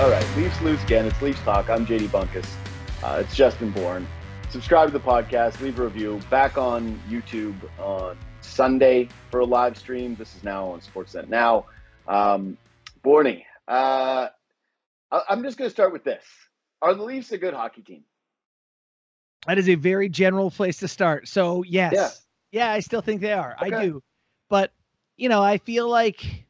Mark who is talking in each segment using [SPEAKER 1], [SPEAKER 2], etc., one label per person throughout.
[SPEAKER 1] All right, Leafs lose again. It's Leafs Talk. I'm JD Bunkis. Uh, it's Justin Bourne. Subscribe to the podcast, leave a review. Back on YouTube on Sunday for a live stream. This is now on Sportsnet Now. Um, Borny, uh, I- I'm just going to start with this. Are the Leafs a good hockey team?
[SPEAKER 2] That is a very general place to start. So yes,
[SPEAKER 1] Yeah.
[SPEAKER 2] yeah, I still think they are. I do, but you know, I feel like,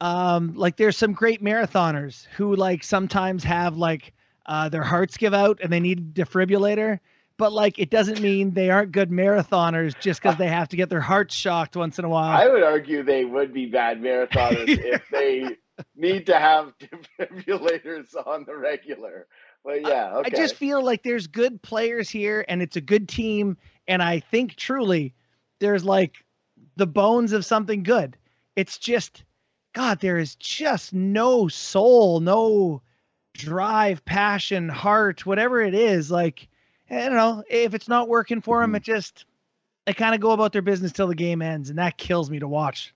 [SPEAKER 2] um, like there's some great marathoners who like sometimes have like uh, their hearts give out and they need a defibrillator. But like, it doesn't mean they aren't good marathoners just because they have to get their hearts shocked once in a while.
[SPEAKER 1] I would argue they would be bad marathoners if they need to have defibrillators on the regular. But yeah, okay.
[SPEAKER 2] I just feel like there's good players here and it's a good team. And I think truly there's like the bones of something good. It's just, God, there is just no soul, no drive, passion, heart, whatever it is. Like, I don't know. If it's not working for them, it just, they kind of go about their business till the game ends. And that kills me to watch.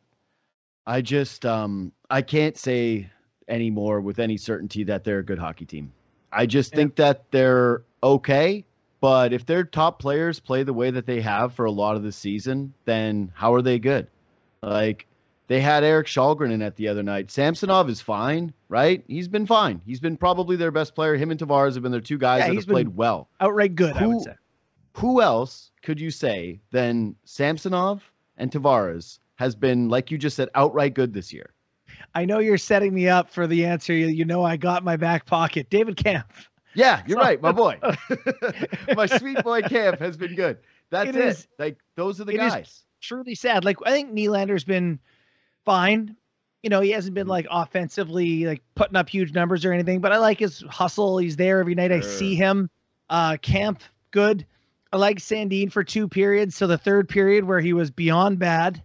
[SPEAKER 3] I just um I can't say anymore with any certainty that they're a good hockey team. I just
[SPEAKER 2] Yeah.
[SPEAKER 3] think that they're okay, but if their top players play the way that they have for a lot of the season, then how are they good? Like they had Eric Källgren in at the other night. Samsonov is fine, right? He's been fine. He's been probably their best player. Him and Tavares have been their two guys
[SPEAKER 2] Yeah,
[SPEAKER 3] that have played well.
[SPEAKER 2] Outright good, I would
[SPEAKER 3] Who-
[SPEAKER 2] say.
[SPEAKER 3] Who else could you say than Samsonov and Tavares has been, like you just said, outright good this year?
[SPEAKER 2] I know you're setting me up for the answer. You, you know, I got my back pocket. David Kämpf.
[SPEAKER 3] Yeah, you're
[SPEAKER 2] So-
[SPEAKER 3] right, my boy. my sweet boy Kämpf has been good. That's
[SPEAKER 2] It
[SPEAKER 3] it.
[SPEAKER 2] is-
[SPEAKER 3] Like those are the
[SPEAKER 2] it is
[SPEAKER 3] guys.
[SPEAKER 2] truly sad. Like I think Nylander's been fine. You know, he hasn't been like offensively like putting up huge numbers or anything, but I like his hustle. He's there every night. I see him. Uh Kämpf, good. I like Sandin for two periods. So the third period where he was beyond bad.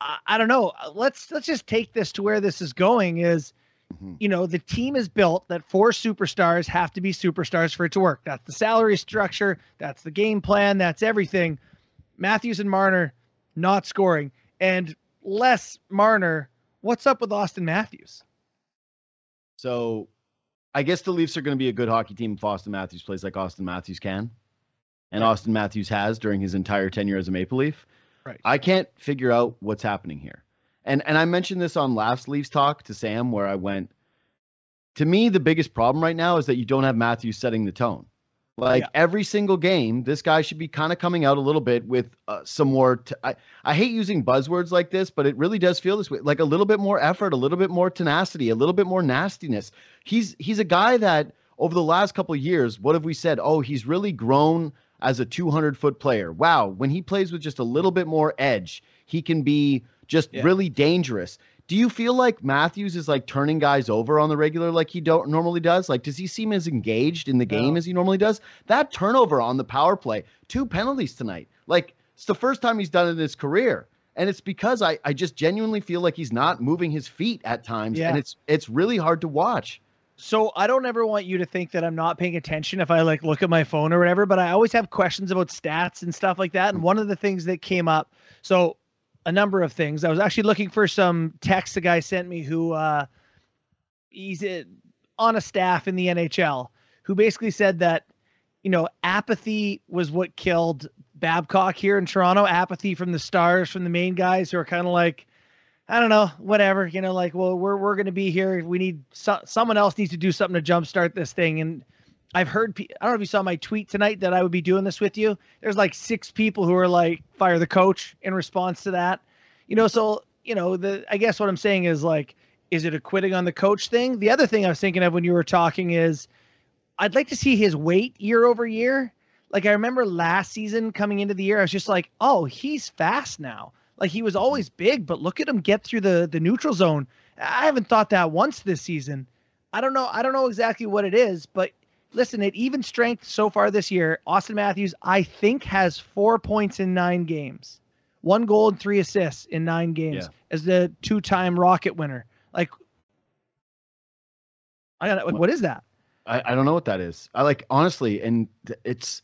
[SPEAKER 2] I, I don't know. Let's let's just take this to where this is going is
[SPEAKER 3] Mhm.
[SPEAKER 2] you know, the team is built that four superstars have to be superstars for it to work. That's the salary structure, that's the game plan, that's everything. Matthews and Marner not scoring. And less Marner, what's up with Auston Matthews?
[SPEAKER 3] So I guess the Leafs are going to be a good hockey team if Auston Matthews plays like Auston Matthews can. And
[SPEAKER 2] Right.
[SPEAKER 3] Auston Matthews has during his entire tenure as a Maple Leaf.
[SPEAKER 2] Right.
[SPEAKER 3] I can't figure out what's happening here. And and I mentioned this on last Leafs talk to Sam where I went to me the biggest problem right now is that you don't have Matthews setting the tone. Like
[SPEAKER 2] Yeah.
[SPEAKER 3] every single game, this guy should be kind of coming out a little bit with uh, some more. T- I I hate using buzzwords like this, but it really does feel this way. Like a little bit more effort, a little bit more tenacity, a little bit more nastiness. He's he's a guy that over the last couple of years, what have we said? Oh, he's really grown as a 200 foot player. Wow, when he plays with just a little bit more edge, he can be just
[SPEAKER 2] Yeah.
[SPEAKER 3] really dangerous. Do you feel like Matthews is like turning guys over on the regular like he don't normally does? Like, does he seem as engaged in the game
[SPEAKER 2] No.
[SPEAKER 3] as he normally does? That turnover on the power play, two penalties tonight. Like, it's the first time he's done it in his career. And it's because I, I just genuinely feel like he's not moving his feet at times.
[SPEAKER 2] Yeah.
[SPEAKER 3] And it's it's really hard to watch.
[SPEAKER 2] So I don't ever want you to think that I'm not paying attention if I like look at my phone or whatever, but I always have questions about stats and stuff like that. And one of the things that came up, so a number of things. I was actually looking for some text the guy sent me who uh he's on a staff in the NHL who basically said that you know apathy was what killed Babcock here in Toronto. Apathy from the stars, from the main guys who are kind of like I don't know, whatever, you know, like, well, we're we're gonna be here. We need so, someone else needs to do something to jumpstart this thing. And I've heard, pe- I don't know if you saw my tweet tonight that I would be doing this with you. There's like six people who are like, fire the coach in response to that. You know, so you know, the I guess what I'm saying is like, is it a quitting on the coach thing? The other thing I was thinking of when you were talking is, I'd like to see his weight year over year. Like I remember last season coming into the year, I was just like, oh, he's fast now. Like he was always big, but look at him get through the the neutral zone. I haven't thought that once this season. I don't know. I don't know exactly what it is, but listen, at even strength so far this year, Auston Matthews, I think, has four points in nine games, one goal and three assists in nine games
[SPEAKER 3] Yeah.
[SPEAKER 2] as the two-time Rocket winner. Like, I don't got what is that?
[SPEAKER 3] I, I don't know what that is. I like honestly, and it's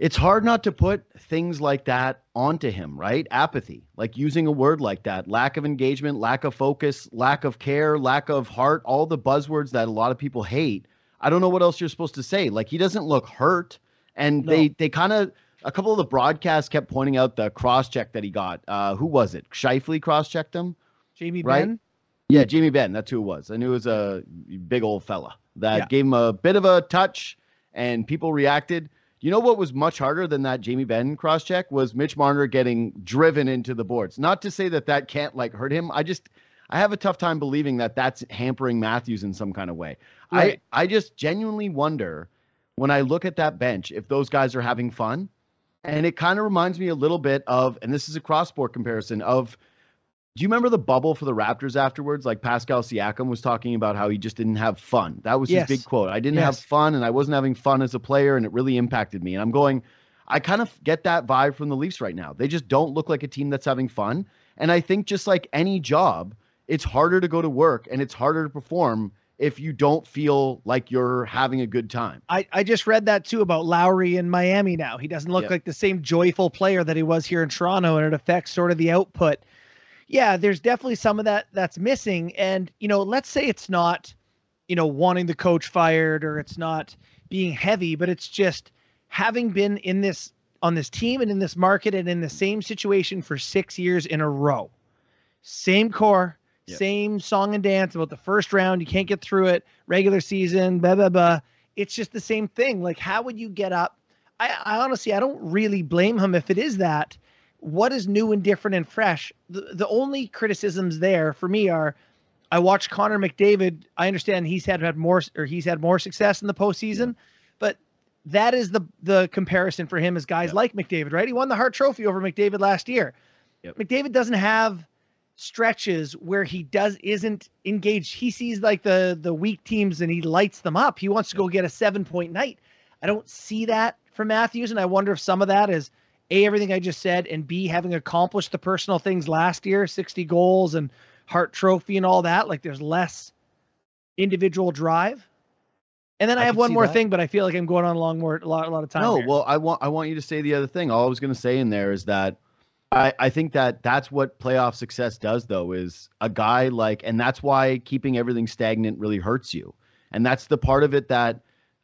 [SPEAKER 3] it's hard not to put things like that onto him, right? Apathy, like using a word like that, lack of engagement, lack of focus, lack of care, lack of heart, all the buzzwords that a lot of people hate. I don't know what else you're supposed to say. Like he doesn't look hurt, and no. they they kind of a couple of the broadcasts kept pointing out the cross check that he got. Uh, who was it? Shifley cross checked him.
[SPEAKER 2] Jamie right? Benn.
[SPEAKER 3] Yeah, Jamie Benn. That's who it was. I knew it was a big old fella that yeah. gave him a bit of a touch, and people reacted. You know what was much harder than that Jamie Benn cross check was Mitch Marner getting driven into the boards. Not to say that that can't like hurt him. I just I have a tough time believing that that's hampering Matthews in some kind of way. Right. I I just genuinely wonder when I look at that bench if those guys are having fun. And it kind of reminds me a little bit of, and this is a cross sport comparison of do you remember the bubble for the Raptors afterwards? Like Pascal Siakam was talking about how he just didn't have fun. That was yes. his big quote. I didn't yes. have fun and I wasn't having fun as a player and it really impacted me. And I'm going, I kind of get that vibe from the Leafs right now. They just don't look like a team that's having fun. And I think just like any job, it's harder to go to work and it's harder to perform if you don't feel like you're having a good time.
[SPEAKER 2] I, I just read that too about Lowry in Miami now. He doesn't look like the same joyful player that he was here in Toronto, and it affects sort of the output yeah, there's definitely some of that that's missing. And, you know, let's say it's not, you know, wanting the coach fired or it's not being heavy, but it's just having been in this on this team and in this market and in the same situation for six years in a row. Same core, yep. same song and dance about the first round. You can't get through it, regular season, blah, blah, blah. It's just the same thing. Like, how would you get up? I, I honestly, I don't really blame him if it is that what is new and different and fresh? The, the only criticisms there for me are I watched Connor McDavid. I understand he's had, had more or he's had more success in the postseason, yeah. but that is the the comparison for him as guys yep. like McDavid, right? He won the Hart Trophy over McDavid last year. Yep. McDavid doesn't have stretches where he does isn't engaged. He sees like the the weak teams and he lights them up. He wants to go get a seven point night. I don't see that for Matthews, and I wonder if some of that is a everything I just said, and B having accomplished the personal things last year, 60 goals and Hart Trophy and all that. Like there's less individual drive. And then I, I have one more that. thing, but I feel like I'm going on a long more a lot, a lot of time.
[SPEAKER 3] No,
[SPEAKER 2] here.
[SPEAKER 3] well, I want I want you to say the other thing. All I was going to say in there is that I, I think that that's what playoff success does, though, is a guy like, and that's why keeping everything stagnant really hurts you. And that's the part of it that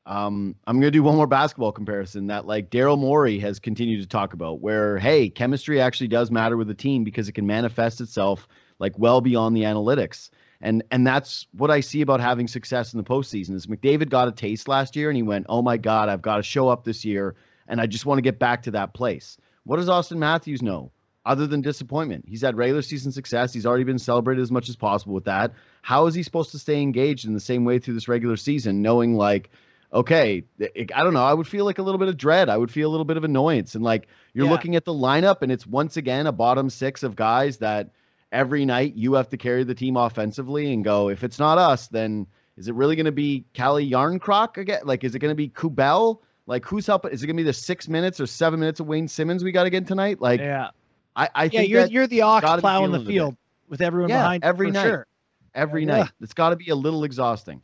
[SPEAKER 3] um, I'm going to do one more basketball comparison that like Daryl Morey has continued to talk about, where hey, chemistry actually does matter with a team because it can manifest itself like well beyond the analytics. And and that's what I see about having success in the postseason. Is McDavid got a taste last year and he went, oh my god, I've got to show up this year, and I just want to get back to that place. What does Auston Matthews know? Other than disappointment, he's had regular season success. He's already been celebrated as much as possible with that. How is he supposed to stay engaged in the same way through this regular season, knowing like okay, I don't know. I would feel like a little bit of dread. I would feel a little bit of annoyance. And like you're yeah. looking at the lineup, and it's once again a bottom six of guys that every night you have to carry the team offensively and go, if it's not us, then is it really going to be Calle Jarnkrok again? Like, is it going to be Kubel? Like, who's helping? Is it going to be the six minutes or seven minutes of Wayne Simmonds we got to get tonight? Like,
[SPEAKER 2] yeah.
[SPEAKER 3] I, I
[SPEAKER 2] yeah, you're you're the ox plowing the field with everyone
[SPEAKER 3] yeah,
[SPEAKER 2] behind
[SPEAKER 3] every night.
[SPEAKER 2] Sure.
[SPEAKER 3] Every yeah. night. It's got to be a little exhausting.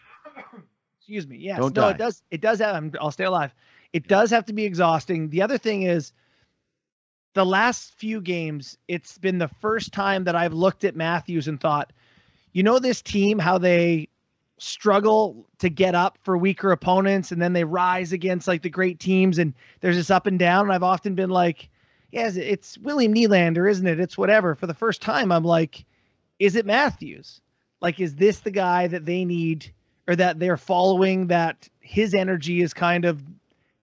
[SPEAKER 2] Excuse me. Yes. Don't no, die. it does. It does have. I'll stay alive. It does have to be exhausting. The other thing is, the last few games, it's been the first time that I've looked at Matthews and thought, you know, this team, how they struggle to get up for weaker opponents and then they rise against like the great teams and there's this up and down. And I've often been like, yes, it's William Nylander, isn't it? It's whatever. For the first time, I'm like, is it Matthews? Like, is this the guy that they need or that they're following that his energy is kind of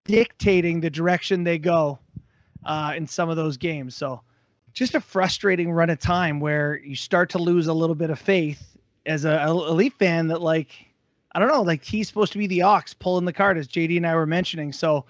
[SPEAKER 2] dictating the direction they go uh, in some of those games. So just a frustrating run of time where you start to lose a little bit of faith as a, elite fan that like I don't know, like he's supposed to be the ox pulling the cart as JD and I were mentioning. So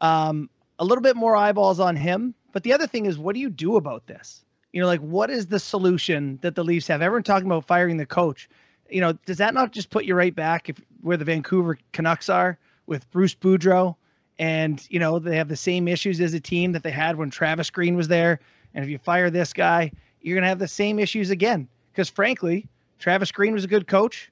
[SPEAKER 2] um, a little bit more eyeballs on him. But the other thing is, what do you do about this? You know, like what is the solution that the Leafs have? Everyone talking about firing the coach you know, does that not just put you right back if where the Vancouver Canucks are with Bruce Boudreau? And, you know, they have the same issues as a team that they had when Travis Green was there. And if you fire this guy, you're going to have the same issues again. Because frankly, Travis Green was a good coach.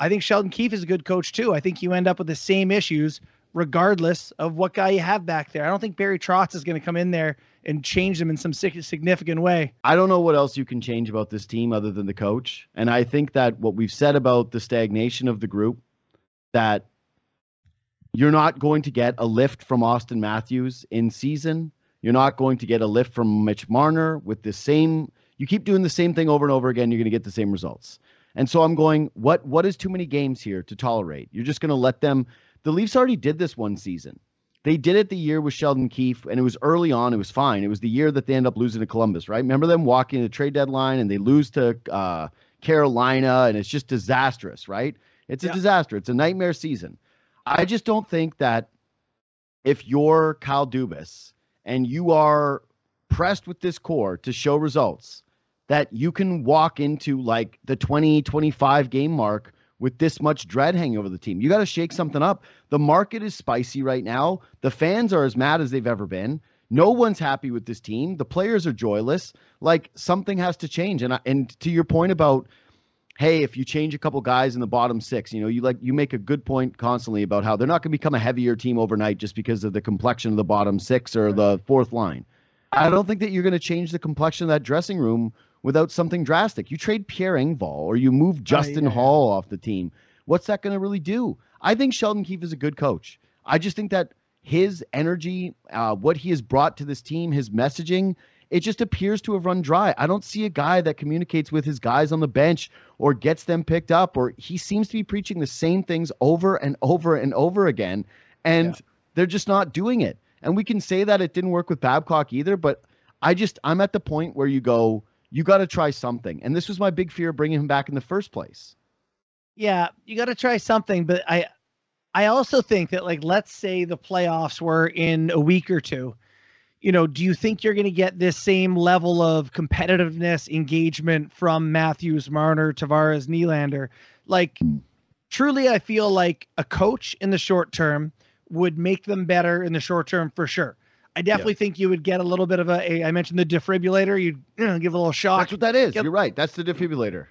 [SPEAKER 2] I think Sheldon Keefe is a good coach too. I think you end up with the same issues regardless of what guy you have back there. I don't think Barry Trotz is going to come in there and change them in some significant way.
[SPEAKER 3] I don't know what else you can change about this team other than the coach. And I think that what we've said about the stagnation of the group, that you're not going to get a lift from Auston Matthews in season. You're not going to get a lift from Mitch Marner with the same. You keep doing the same thing over and over again, you're going to get the same results. And so I'm going, what what is too many games here to tolerate? You're just going to let them. The Leafs already did this one season. They did it the year with Sheldon Keefe, and it was early on. It was fine. It was the year that they end up losing to Columbus, right? Remember them walking the trade deadline and they lose to uh, Carolina, and it's just disastrous, right? It's a yeah. disaster. It's a nightmare season. I just don't think that if you're Kyle Dubas and you are pressed with this core to show results, that you can walk into like the 20, 25 game mark with this much dread hanging over the team. You got to shake something up. The market is spicy right now. The fans are as mad as they've ever been. No one's happy with this team. The players are joyless. Like something has to change. And I, and to your point about hey, if you change a couple guys in the bottom six, you know, you like you make a good point constantly about how they're not going to become a heavier team overnight just because of the complexion of the bottom six or the fourth line. I don't think that you're going to change the complexion of that dressing room without something drastic. You trade Pierre Engvall or you move Justin yeah. Holl off the team. What's that going to really do? I think Sheldon Keefe is a good coach. I just think that his energy, uh, what he has brought to this team, his messaging, it just appears to have run dry. I don't see a guy that communicates with his guys on the bench or gets them picked up, or he seems to be preaching the same things over and over and over again. And yeah. they're just not doing it. And we can say that it didn't work with Babcock either, but I just, I'm at the point where you go, you got to try something. And this was my big fear bringing him back in the first place.
[SPEAKER 2] Yeah, you got to try something, but I I also think that like let's say the playoffs were in a week or two. You know, do you think you're going to get this same level of competitiveness, engagement from Matthews, Marner, Tavares, Nylander? Like truly I feel like a coach in the short term would make them better in the short term for sure. I definitely yeah. think you would get a little bit of a, a I mentioned the defibrillator. You'd you know, give a little shock.
[SPEAKER 3] That's what that is. Get, You're right. That's the defibrillator.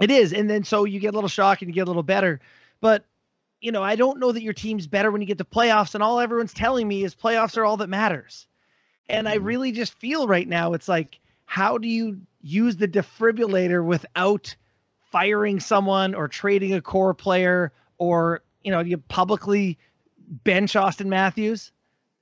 [SPEAKER 2] It is, and then so you get a little shock and you get a little better. But you know, I don't know that your team's better when you get to playoffs, and all everyone's telling me is playoffs are all that matters. And I mm-hmm. really just feel right now it's like, how do you use the defibrillator without firing someone or trading a core player or you know, you publicly bench Auston Matthews?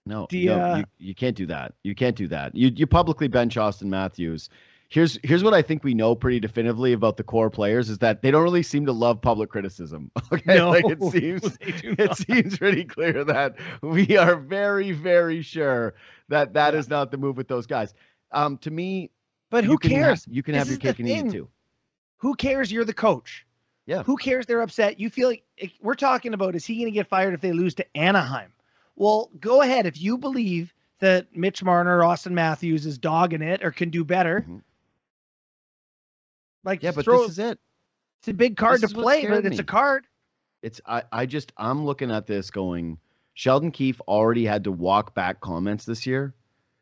[SPEAKER 3] No, the, no uh, you, you can't do that. You can't do that. You you publicly bench Auston Matthews. Here's here's what I think we know pretty definitively about the core players is that they don't really seem to love public criticism. Okay, no, like it seems it seems pretty clear that we are very very sure that that yeah. is not the move with those guys. Um, to me,
[SPEAKER 2] but who cares?
[SPEAKER 3] Have, you can this have your cake and eat it too.
[SPEAKER 2] Who cares? You're the coach.
[SPEAKER 3] Yeah.
[SPEAKER 2] Who cares? They're upset. You feel like we're talking about is he going to get fired if they lose to Anaheim? Well, go ahead. If you believe that Mitch Marner, Auston Matthews is dogging it or can do better, mm-hmm. like
[SPEAKER 3] yeah, but this is it.
[SPEAKER 2] It's a big card this to play, but it's a card.
[SPEAKER 3] It's I, I just I'm looking at this going. Sheldon Keefe already had to walk back comments this year.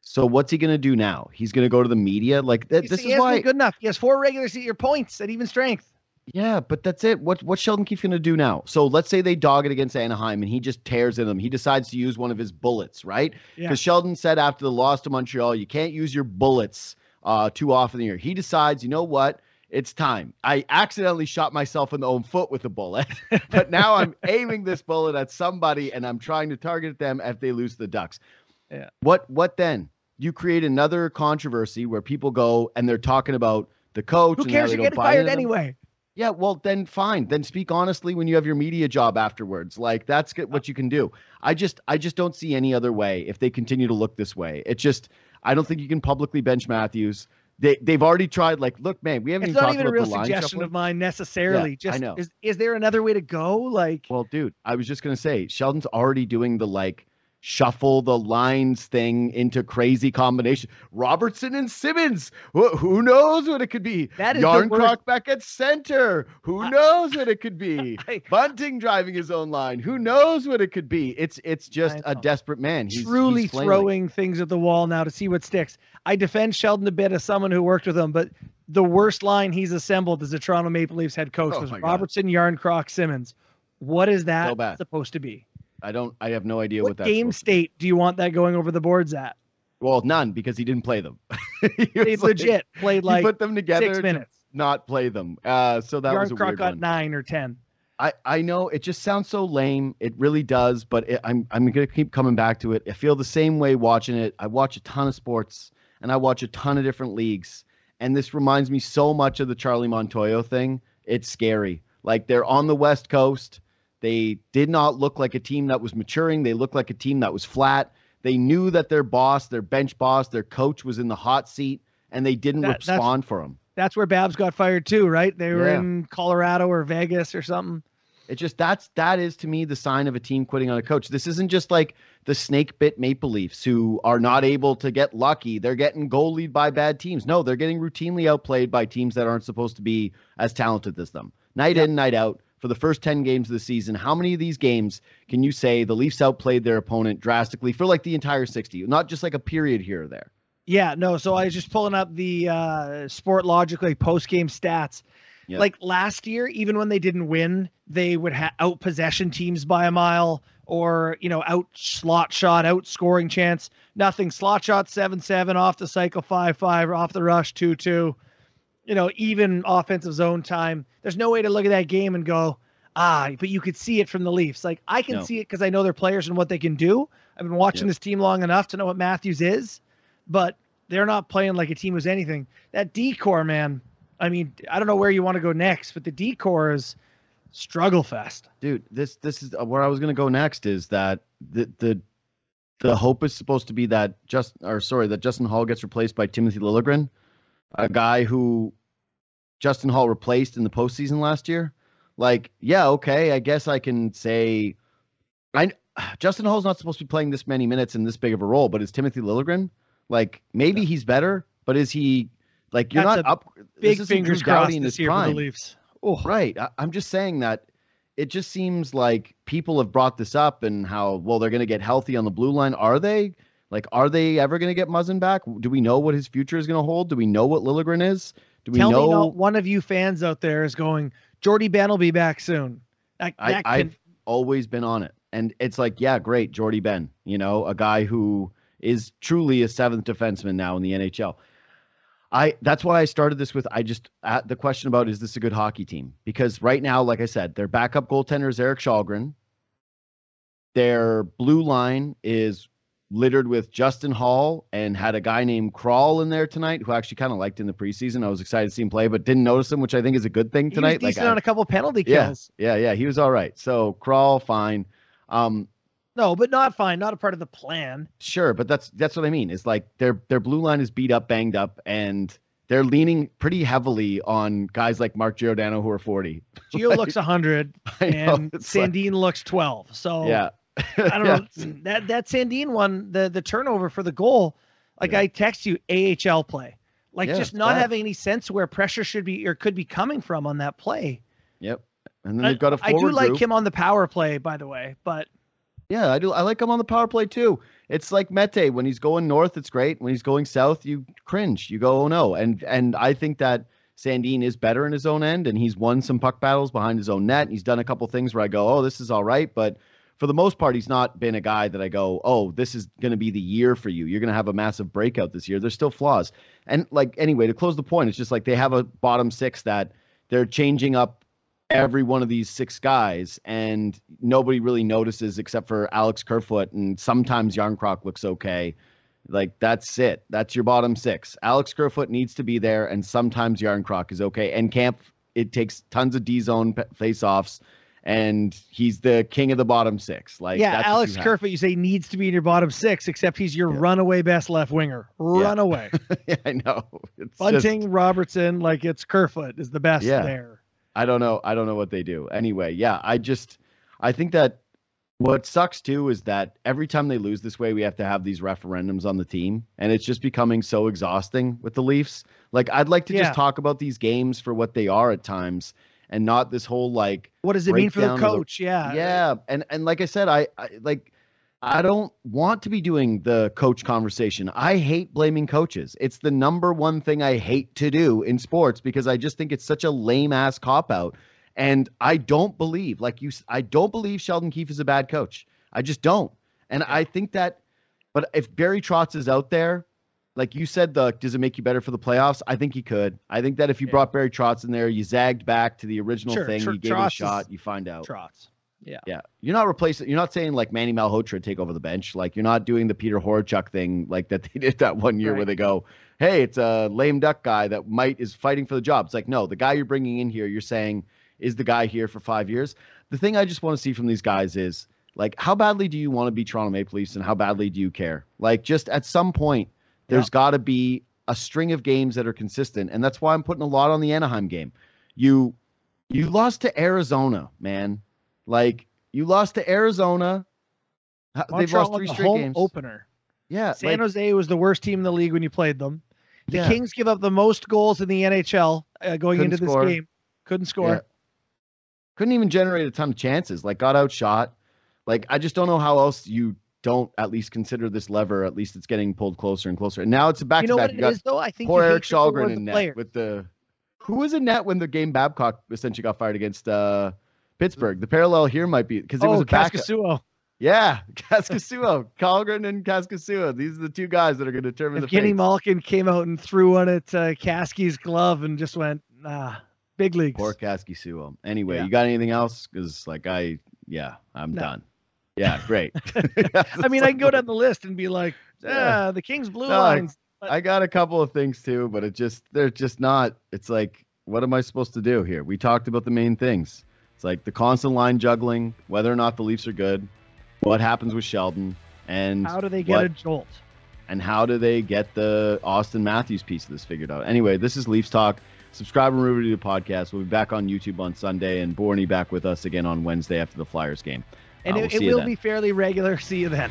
[SPEAKER 3] So what's he going to do now? He's going to go to the media like th- this is why
[SPEAKER 2] good enough. He has four regular season points at even strength.
[SPEAKER 3] Yeah, but that's it. What what's Sheldon Keefe going to do now? So let's say they dog it against Anaheim and he just tears in them. He decides to use one of his bullets, right? Because yeah. Sheldon said after the loss to Montreal, you can't use your bullets uh, too often in the year. He decides, you know what? It's time. I accidentally shot myself in the own foot with a bullet, but now I'm aiming this bullet at somebody and I'm trying to target them if they lose the Ducks. Yeah. What what then? You create another controversy where people go and they're talking about the coach.
[SPEAKER 2] Who cares? You're getting fired anyway.
[SPEAKER 3] Yeah, well, then fine. Then speak honestly when you have your media job afterwards. Like that's what you can do. I just, I just don't see any other way if they continue to look this way. It just, I don't think you can publicly bench Matthews. They, they've already tried. Like, look, man, we haven't
[SPEAKER 2] it's
[SPEAKER 3] even
[SPEAKER 2] not even
[SPEAKER 3] a
[SPEAKER 2] real suggestion of mine necessarily.
[SPEAKER 3] Yeah,
[SPEAKER 2] just,
[SPEAKER 3] I know.
[SPEAKER 2] Is, is there another way to go? Like,
[SPEAKER 3] well, dude, I was just gonna say, Sheldon's already doing the like shuffle the lines thing into crazy combination. Robertson and Simmonds. Wh- who knows what it could be?
[SPEAKER 2] That is
[SPEAKER 3] Jarnkrok back at center. Who knows what it could be? I, Bunting driving his own line. Who knows what it could be? It's it's just a desperate man. He's
[SPEAKER 2] truly
[SPEAKER 3] he's
[SPEAKER 2] throwing things at the wall now to see what sticks. I defend Sheldon a bit as someone who worked with him, but the worst line he's assembled as the Toronto Maple Leafs head coach oh was Robertson, God. Jarnkrok, Simmonds. What is that so supposed to be?
[SPEAKER 3] I don't. I have no idea
[SPEAKER 2] what,
[SPEAKER 3] what, that
[SPEAKER 2] game state do you want that going over the boards at?
[SPEAKER 3] Well, none because he didn't play them.
[SPEAKER 2] they legit like, played like
[SPEAKER 3] put them together
[SPEAKER 2] six minutes.
[SPEAKER 3] not play them. Uh, so that
[SPEAKER 2] Yarn
[SPEAKER 3] was a
[SPEAKER 2] Croc
[SPEAKER 3] weird
[SPEAKER 2] got
[SPEAKER 3] one.
[SPEAKER 2] nine or ten.
[SPEAKER 3] I, I know it just sounds so lame. It really does, but it, I'm I'm gonna keep coming back to it. I feel the same way watching it. I watch a ton of sports and I watch a ton of different leagues, and this reminds me so much of the Charlie Montoyo thing. It's scary. Like they're on the West Coast. They did not look like a team that was maturing. They looked like a team that was flat. They knew that their boss, their bench boss, their coach was in the hot seat, and they didn't
[SPEAKER 2] That-
[SPEAKER 3] respond for him.
[SPEAKER 2] That's where Babs got fired too, right? They were
[SPEAKER 3] Yeah.
[SPEAKER 2] in Colorado or Vegas or something.
[SPEAKER 3] It just that's that is to me the sign of a team quitting on a coach. This isn't just like the snake bit Maple Leafs who are not able to get lucky. They're getting goal lead by bad teams. No, they're getting routinely outplayed by teams that aren't supposed to be as talented as them. Night in, night out. For the first 10 games of the season, how many of these games can you say the Leafs outplayed their opponent drastically for like the entire 60? Not just like a period here or there.
[SPEAKER 2] Yeah, no. So I was just pulling up the uh, Sportlogiq like post game stats.
[SPEAKER 3] Yeah.
[SPEAKER 2] Like last year, even when they didn't win, they would ha- out possession teams by a mile, or you know, out slot shot, out scoring chance. Nothing. Slot shot seven seven off the cycle five five off the rush two two. You know, even offensive zone time. There's no way to look at that game and go, ah, but you could see it from the Leafs. Like I can
[SPEAKER 3] No.
[SPEAKER 2] see it because I know their players and what they can do. I've been watching
[SPEAKER 3] Yeah.
[SPEAKER 2] this team long enough to know what Matthews is but they're not playing like a team was anything. That decor, man. I mean, I don't know where you want to go next, but the decor is struggle fest.
[SPEAKER 3] dude this this is uh, where i was going to go next is that the the the hope is supposed to be that just or sorry that justin holl gets replaced by timothy liljegren a guy who justin holl replaced in the postseason last year like yeah okay i guess i can say i justin holl's not supposed to be playing this many minutes in this big of a role but is timothy liljegren like maybe he's better but is he like you're
[SPEAKER 2] That's
[SPEAKER 3] not up
[SPEAKER 2] Big fingers crossed
[SPEAKER 3] in
[SPEAKER 2] this
[SPEAKER 3] his
[SPEAKER 2] year for the Leafs. Oh,
[SPEAKER 3] Right. I, I'm just saying that it just seems like people have brought this up and how well they're going to get healthy on the blue line. Are they? Like, are they ever going to get Muzzin back? Do we know what his future is going to hold? Do we know what Liljegren is? Do we
[SPEAKER 2] tell
[SPEAKER 3] know?
[SPEAKER 2] me not one of you fans out there is going, Jordie Benn will be back soon. That,
[SPEAKER 3] I,
[SPEAKER 2] that can,
[SPEAKER 3] I've always been on it, and it's like, yeah, great, Jordie Benn. You know, a guy who is truly a seventh defenseman now in the NHL. I that's why I started this with I just at the question about is this a good hockey team? Because right now, like I said, their backup goaltender is Eric Källgren. Their blue line is littered with Justin Holl and had a guy named Kral in there tonight who I actually kind of liked in the preseason. I was excited to see him play, but didn't notice him, which I think is a good thing
[SPEAKER 2] he was
[SPEAKER 3] tonight. I-
[SPEAKER 2] on a couple penalty
[SPEAKER 3] yeah,
[SPEAKER 2] kills.
[SPEAKER 3] yeah, yeah, he was all right. So Kral, fine. Um,
[SPEAKER 2] No, but not fine. Not a part of the plan.
[SPEAKER 3] Sure, but that's that's what I mean. Is like their their blue line is beat up, banged up, and they're leaning pretty heavily on guys like Mark Giordano who are forty.
[SPEAKER 2] Gio
[SPEAKER 3] Like,
[SPEAKER 2] looks 100
[SPEAKER 3] know,
[SPEAKER 2] and
[SPEAKER 3] it's like-
[SPEAKER 2] Sandin looks 12. So
[SPEAKER 3] yeah,
[SPEAKER 2] I don't
[SPEAKER 3] Yeah.
[SPEAKER 2] know. That that Sandin one, the the turnover for the goal, like
[SPEAKER 3] Yeah.
[SPEAKER 2] I text you AHL play. Like
[SPEAKER 3] Yeah,
[SPEAKER 2] just not
[SPEAKER 3] bad.
[SPEAKER 2] having any sense where pressure should be or could be coming from on that play.
[SPEAKER 3] Yep. And then
[SPEAKER 2] I,
[SPEAKER 3] they've got a
[SPEAKER 2] I
[SPEAKER 3] forward
[SPEAKER 2] do like
[SPEAKER 3] group.
[SPEAKER 2] him on the power play, by the way, but
[SPEAKER 3] Yeah, I do. I like him on the power play too. It's like Mete when he's going north, it's great. When he's going south, you cringe. You go, oh no. And and I think that Sandin is better in his own end, and he's won some puck battles behind his own net. And He's done a couple things where I go, oh, this is all right. But for the most part, he's not been a guy that I go, oh, this is going to be the year for you. You're going to have a massive breakout this year. There's still flaws. And like anyway, to close the point, it's just like they have a bottom six that they're changing up every one of these six guys, and nobody really notices except for Alex Kerfoot, and sometimes Jarnkrok looks okay. Like that's it. That's your bottom six. Alex Kerfoot needs to be there, and sometimes Jarnkrok is okay. And Kämpf, it takes tons of D zone face offs, and he's the king of the bottom six. Like
[SPEAKER 2] yeah,
[SPEAKER 3] that's
[SPEAKER 2] Alex
[SPEAKER 3] you.
[SPEAKER 2] Kerfoot, you say needs to be in your bottom six, except he's your
[SPEAKER 3] Yeah.
[SPEAKER 2] runaway best left winger. Runaway.
[SPEAKER 3] yeah, I know. It's just-
[SPEAKER 2] Bunting, Robertson, like it's Kerfoot is the best
[SPEAKER 3] Yeah.
[SPEAKER 2] there.
[SPEAKER 3] I don't know. I don't know what they do. Anyway, yeah, I just I think that what sucks too is that every time they lose this way, we have to have these referendums on the team, and it's just becoming so exhausting with the Leafs. Like I'd like to
[SPEAKER 2] Yeah.
[SPEAKER 3] just talk about these games for what they are at times, and not this whole like
[SPEAKER 2] What does it mean for the
[SPEAKER 3] breakdown of the-
[SPEAKER 2] coach? yeah.
[SPEAKER 3] yeah, and and like I said, I, I like I don't want to be doing the coach conversation. I hate blaming coaches. It's the number one thing I hate to do in sports because I just think it's such a lame ass cop out. And I don't believe, like you, I don't believe Sheldon Keefe is a bad coach. I just don't. And I think that, but if Barry Trotz is out there, like you said, the does it make you better for the playoffs? I think he could. I think that if you
[SPEAKER 2] Yeah.
[SPEAKER 3] brought Barry Trotz in there, you zagged back to the original
[SPEAKER 2] Sure,
[SPEAKER 3] thing,
[SPEAKER 2] sure,
[SPEAKER 3] you gave it a
[SPEAKER 2] Trotz
[SPEAKER 3] shot, you find out.
[SPEAKER 2] Trotz. Yeah.
[SPEAKER 3] Yeah, you're not replacing. You're not saying like Manny Malhotra take over the bench. Like you're not doing the Peter Horachek thing like that they did that one year where they go, "Hey, it's a lame duck guy that might is fighting for the job." It's like no, the guy you're bringing in here, you're saying is the guy here for five years. The thing I just want to see from these guys is like, how badly do you want to be Toronto Maple Leafs, and how badly do you care? Like, just at some point, there's got to be a string of games that are consistent, and that's why I'm putting a lot on the Anaheim game. You you lost to Arizona, man. Like you lost to Arizona. H- They've lost three
[SPEAKER 2] the
[SPEAKER 3] straight
[SPEAKER 2] home
[SPEAKER 3] games.
[SPEAKER 2] opener.
[SPEAKER 3] Yeah,
[SPEAKER 2] San
[SPEAKER 3] like,
[SPEAKER 2] Jose was the worst team in the league when you played them. The
[SPEAKER 3] yeah.
[SPEAKER 2] Kings give up the most goals in the NHL uh, going
[SPEAKER 3] Couldn't
[SPEAKER 2] into
[SPEAKER 3] score.
[SPEAKER 2] this game. Couldn't score.
[SPEAKER 3] Yeah. couldn't even generate a ton of chances. Like got outshot. Like I just don't know how else you don't at least consider this lever. At least it's getting pulled closer and closer. And now it's a back to back. You
[SPEAKER 2] it
[SPEAKER 3] got
[SPEAKER 2] is though? I think
[SPEAKER 3] poor Eric
[SPEAKER 2] Källgren
[SPEAKER 3] in net
[SPEAKER 2] player.
[SPEAKER 3] with the who was in net when the game Babcock essentially got fired against uh Pittsburgh. The parallel here might be because it was
[SPEAKER 2] oh,
[SPEAKER 3] a back.
[SPEAKER 2] Kaskisuo.
[SPEAKER 3] Yeah, Kaskisuo, Källgren and Kaskisuo. These are the two guys that are going to determine
[SPEAKER 2] If
[SPEAKER 3] the
[SPEAKER 2] Kenny. Malkin came out and threw one at uh, Kasky's glove and just went, ah, big leagues.
[SPEAKER 3] Poor Kaskisuo. Anyway,
[SPEAKER 2] Yeah.
[SPEAKER 3] you got anything else? Because like I, yeah, I'm
[SPEAKER 2] No.
[SPEAKER 3] done. Yeah, great.
[SPEAKER 2] I mean, I can go down the list and be like, ah,
[SPEAKER 3] Yeah.
[SPEAKER 2] the Kings blue
[SPEAKER 3] No,
[SPEAKER 2] lines.
[SPEAKER 3] I got a couple of things too, but it just they're just not. It's like, what am I supposed to do here? We talked about the main things. It's like the constant line juggling, whether or not the Leafs are good, what happens with Sheldon, and
[SPEAKER 2] How do they get
[SPEAKER 3] what-
[SPEAKER 2] a jolt?
[SPEAKER 3] and how do they get the Auston Matthews piece of this figured out? Anyway, this is Leafs Talk. Subscribe and review the podcast. We'll be back on YouTube on Sunday, and Borny back with us again on Wednesday after the Flyers game.
[SPEAKER 2] And
[SPEAKER 3] Uh,
[SPEAKER 2] it,
[SPEAKER 3] we'll
[SPEAKER 2] it will
[SPEAKER 3] then.
[SPEAKER 2] be fairly regular. See you then.